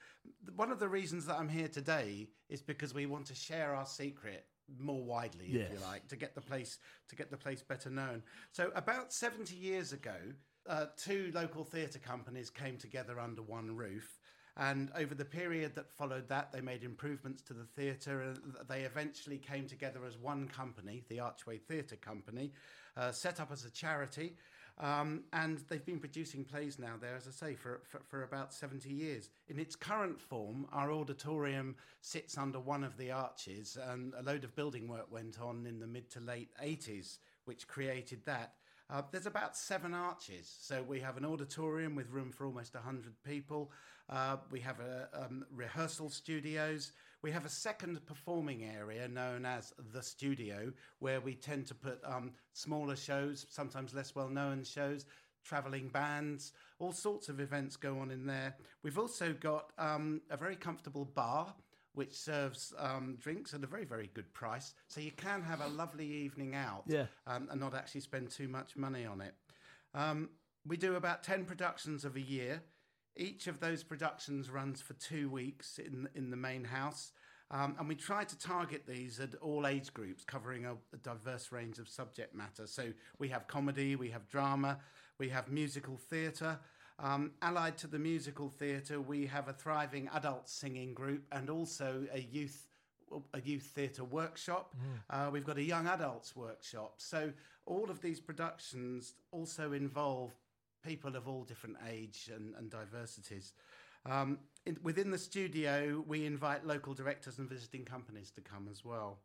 One of the reasons that I'm here today is because we want to share our secret more widely, yes. if you like, to get the place to get the place better known. So about 70 years ago, uh, two local theatre companies came together under one roof and over the period that followed that, they made improvements to the theatre. and They eventually came together as one company, the Archway Theatre Company, uh, set up as a charity. Um, and they've been producing plays now there, as I say, for, for, for, about 70 years. In its current form, our auditorium sits under one of the arches, and a load of building work went on in the mid to late 80s, which created that. Uh, there's about seven arches. So we have an auditorium with room for almost 100 people. Uh, we have a, um, rehearsal studios. We have a second performing area known as the studio, where we tend to put um, smaller shows, sometimes less well known shows, traveling bands, all sorts of events go on in there. We've also got um, a very comfortable bar which serves um, drinks at a very, very good price. So you can have a lovely evening out yeah. um, and not actually spend too much money on it. Um, we do about 10 productions of a year. Each of those productions runs for two weeks in, in the main house. Um, and we try to target these at all age groups, covering a, a, diverse range of subject matter. So we have comedy, we have drama, we have musical theatre. Um, allied to the musical theatre, we have a thriving adult singing group and also a youth a youth theatre workshop. Mm. Uh, we've got a young adults workshop. So all of these productions also involve people of all different age and, and diversities. Um, in, within the studio, we invite local directors and visiting companies to come as well.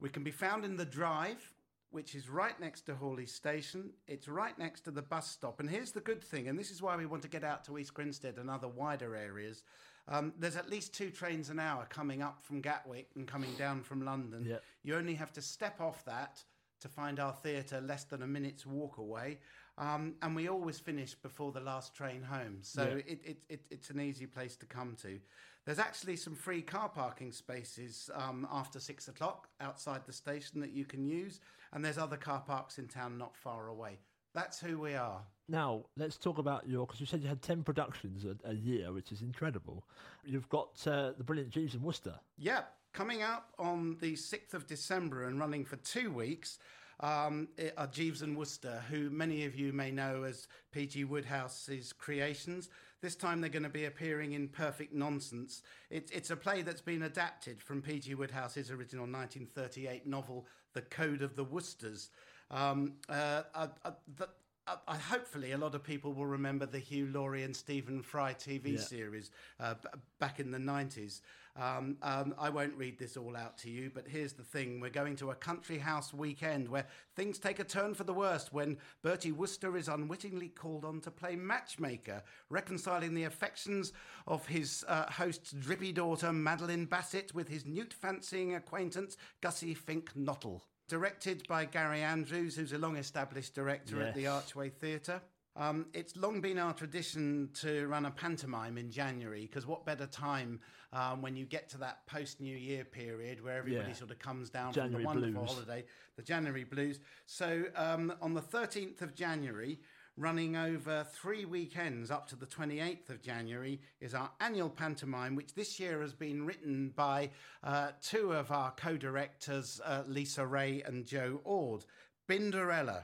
We can be found in the drive which is right next to Horley Station. It's right next to the bus stop. And here's the good thing, and this is why we want to get out to East Grinstead and other wider areas. Um, there's at least two trains an hour coming up from Gatwick and coming down from London. Yep. You only have to step off that to find our theatre less than a minute's walk away. Um, and we always finish before the last train home. So yeah. it, it, it, it's an easy place to come to. There's actually some free car parking spaces um, after six o'clock outside the station that you can use, and there's other car parks in town not far away. That's who we are. Now, let's talk about your, because you said you had 10 productions a, a year, which is incredible. You've got uh, the brilliant Jeeves in Wooster. Yeah, coming up on the 6th of December and running for two weeks um, are Jeeves and Wooster, who many of you may know as P.G. Wodehouse's creations. This time they're going to be appearing in Perfect Nonsense. It, it's a play that's been adapted from P.G. Wodehouse's original 1938 novel, The Code of the Woosters. Um, uh, uh, uh, the, uh, uh, hopefully, a lot of people will remember the Hugh Laurie and Stephen Fry TV yeah. series uh, b- back in the 90s. Um, um, I won't read this all out to you, but here's the thing. We're going to a country house weekend where things take a turn for the worst when Bertie Wooster is unwittingly called on to play matchmaker, reconciling the affections of his uh, host's drippy daughter, Madeline Bassett, with his newt fancying acquaintance, Gussie Fink Nottle. Directed by Gary Andrews, who's a long established director yes. at the Archway Theatre. Um, it's long been our tradition to run a pantomime in January because what better time um, when you get to that post New Year period where everybody yeah. sort of comes down January from the wonderful blues. holiday, the January blues. So um, on the 13th of January, running over three weekends up to the 28th of January, is our annual pantomime, which this year has been written by uh, two of our co directors, uh, Lisa Ray and Joe Ord. Binderella.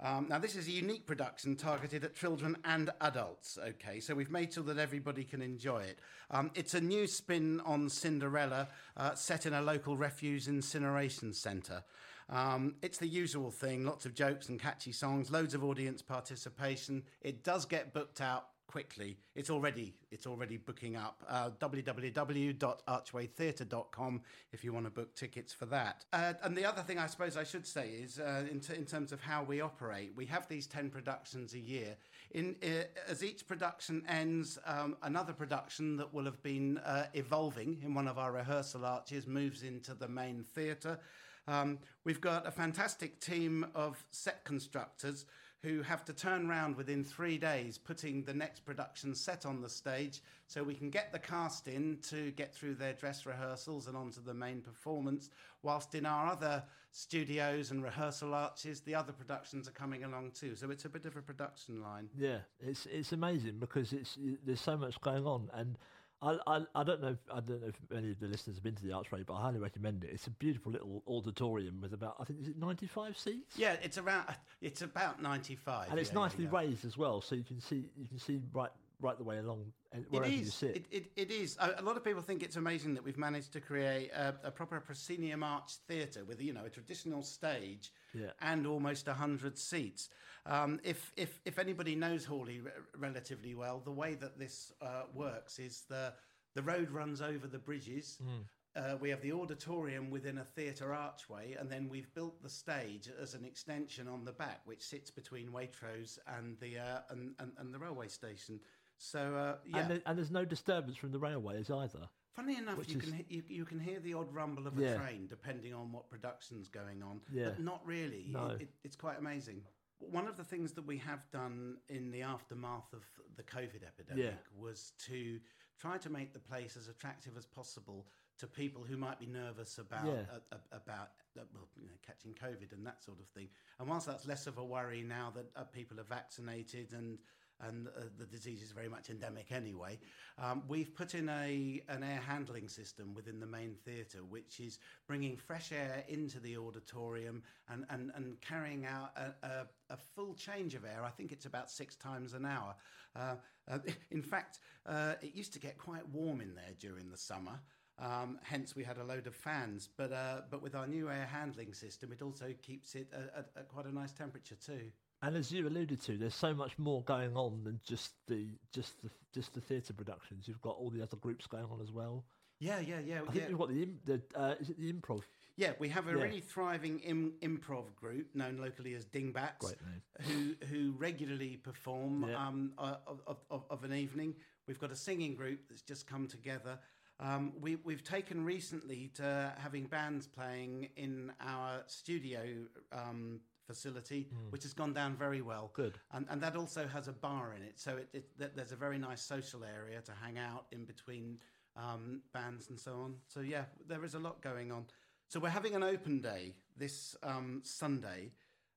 Um, now, this is a unique production targeted at children and adults, okay? So we've made sure that everybody can enjoy it. Um, it's a new spin on Cinderella uh, set in a local refuse incineration centre. Um, it's the usual thing lots of jokes and catchy songs, loads of audience participation. It does get booked out quickly. It's already it's already booking up. Uh, www.archwaytheatre.com if you want to book tickets for that. Uh, and the other thing I suppose I should say is uh, in, t- in terms of how we operate, we have these ten productions a year. In uh, as each production ends, um, another production that will have been uh, evolving in one of our rehearsal arches moves into the main theatre. Um, we've got a fantastic team of set constructors who have to turn around within three days putting the next production set on the stage so we can get the cast in to get through their dress rehearsals and onto the main performance whilst in our other studios and rehearsal arches the other productions are coming along too. So it's a bit of a production line. Yeah, it's it's amazing because it's there's so much going on, and I, I, I don't know if, I don't know if any of the listeners have been to the Archway, but I highly recommend it. It's a beautiful little auditorium with about I think is it 95 seats. yeah it's around it's about 95 and it's yeah, nicely yeah. raised as well, so you can see you can see right right the way along and It wherever you sit. It, it, it is. A, a lot of people think it's amazing that we've managed to create a, a proper proscenium arch theatre with you know a traditional stage Yeah. and almost hundred seats. Um, if if if anybody knows Horley re- relatively well, the way that this uh, works is the the road runs over the bridges. Mm. Uh, we have the auditorium within a theatre archway, and then we've built the stage as an extension on the back, which sits between Waitrose and the uh, and, and, and the railway station. So uh, yeah, and, there, and there's no disturbance from the railways either. Funny enough, you is- can you, you can hear the odd rumble of a Yeah. train depending on what production's going on, Yeah. but not really. No. It, it's quite amazing. One of the things that we have done in the aftermath of the COVID epidemic Yeah. was to try to make the place as attractive as possible to people who might be nervous about Yeah. uh, about uh, well, you know, catching COVID and that sort of thing. And whilst that's less of a worry now that uh, people are vaccinated and and uh, the disease is very much endemic anyway. Um, we've put in a an air handling system within the main theatre, which is bringing fresh air into the auditorium and and, and carrying out a, a, a full change of air. I think it's about six times an hour. Uh, uh, in fact, uh, it used to get quite warm in there during the summer. Um, hence, we had a load of fans. But uh, but with our new air handling system, it also keeps it at, at quite a nice temperature too. And as you alluded to, there's so much more going on than just the just the just the theatre productions. You've got all the other groups going on as well. Yeah, yeah, yeah. I think yeah. you've got the the uh, is it the improv? Yeah, we have a Yeah. really thriving Im- improv group known locally as Dingbats, who who regularly perform Yeah. um, uh, of, of, of, of an evening. We've got a singing group that's just come together. Um, we, we've taken recently to having bands playing in our studio um, facility, Mm. which has gone down very well. Good. And, and that also has a bar in it, so it, it, th- there's a very nice social area to hang out in between um, bands and so on. So yeah, there is a lot going on. So we're having an open day this um, Sunday,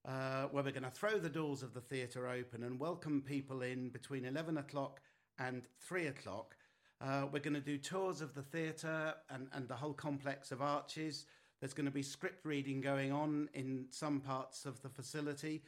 uh, where we're going to throw the doors of the theatre open and welcome people in between eleven o'clock and three o'clock. Uh, we're going to do tours of the theatre and, and the whole complex of arches. There's going to be script reading going on in some parts of the facility.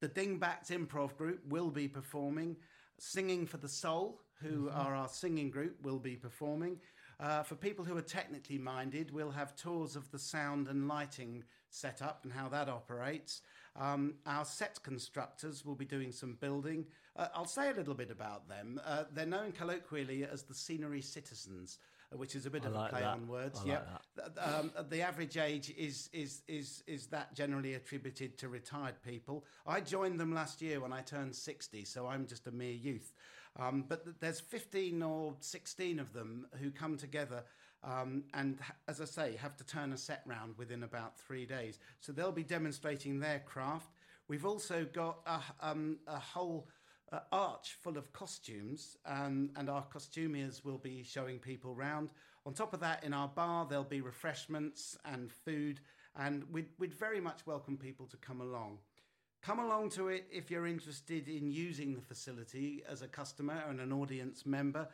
The Dingbats Improv Group will be performing. Singing for the Soul, who Mhm. are our singing group, will be performing. Uh, for people who are technically minded, we'll have tours of the sound and lighting setup and how that operates. Um, our set constructors will be doing some building. Uh, I'll say a little bit about them. Uh, they're known colloquially as the Scenery Citizens, which is a bit I of like a play that. on words. I Yep. like Um, the average age is, is is is that generally attributed to retired people. I joined them last year when I turned sixty, so I'm just a mere youth. Um, but there's 15 or 16 of them who come together um, and, as I say, have to turn a set round within about three days. So they'll be demonstrating their craft. We've also got a, um, a whole uh, arch full of costumes, um, and our costumiers will be showing people round. On top of that, in our bar, there'll be refreshments and food, and we'd, we'd very much welcome people to come along. Come along to it if you're interested in using the facility as a customer and an audience member.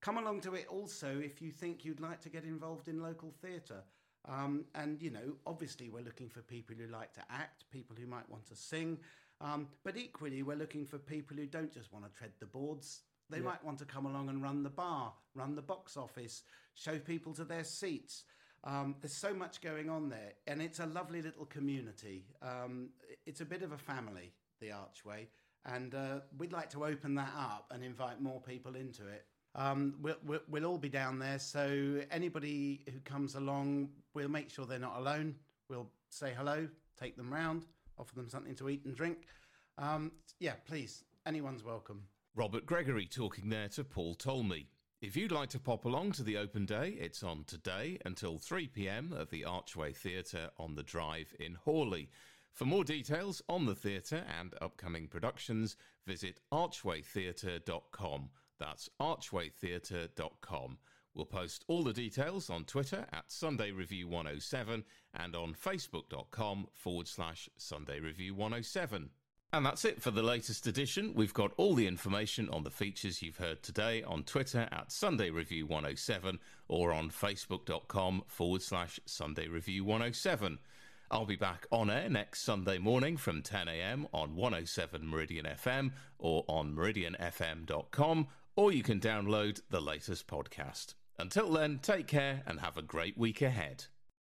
Come along to it also if you think you'd like to get involved in local theatre. Um, and, you know, obviously, we're looking for people who like to act, people who might want to sing. Um, but equally, we're looking for people who don't just want to tread the boards. They Yeah. might want to come along and run the bar, run the box office, show people to their seats. Um, there's so much going on there, and it's a lovely little community. Um, it's a bit of a family, the Archway, and uh, we'd like to open that up and invite more people into it. Um, we'll, we'll, we'll all be down there, so anybody who comes along, we'll make sure they're not alone. We'll say hello, take them round, offer them something to eat and drink. Um, yeah, please, anyone's welcome. Robert Gregory talking there to Paul Talmey. If you'd like to pop along to the open day, it's on today until 3 pm at the Archway Theatre on the Drive in Horley. For more details on the theatre and upcoming productions, visit archwaytheatre.com. That's archwaytheatre.com. We'll post all the details on Twitter at Sunday Review 107 and on facebook.com forward slash Sunday Review 107. And that's it for the latest edition. We've got all the information on the features you've heard today on Twitter at Sunday Review 107 or on facebook.com forward slash Sunday Review 107. I'll be back on air next Sunday morning from 10am on 107 Meridian FM or on meridianfm.com, or you can download the latest podcast. Until then, take care and have a great week ahead.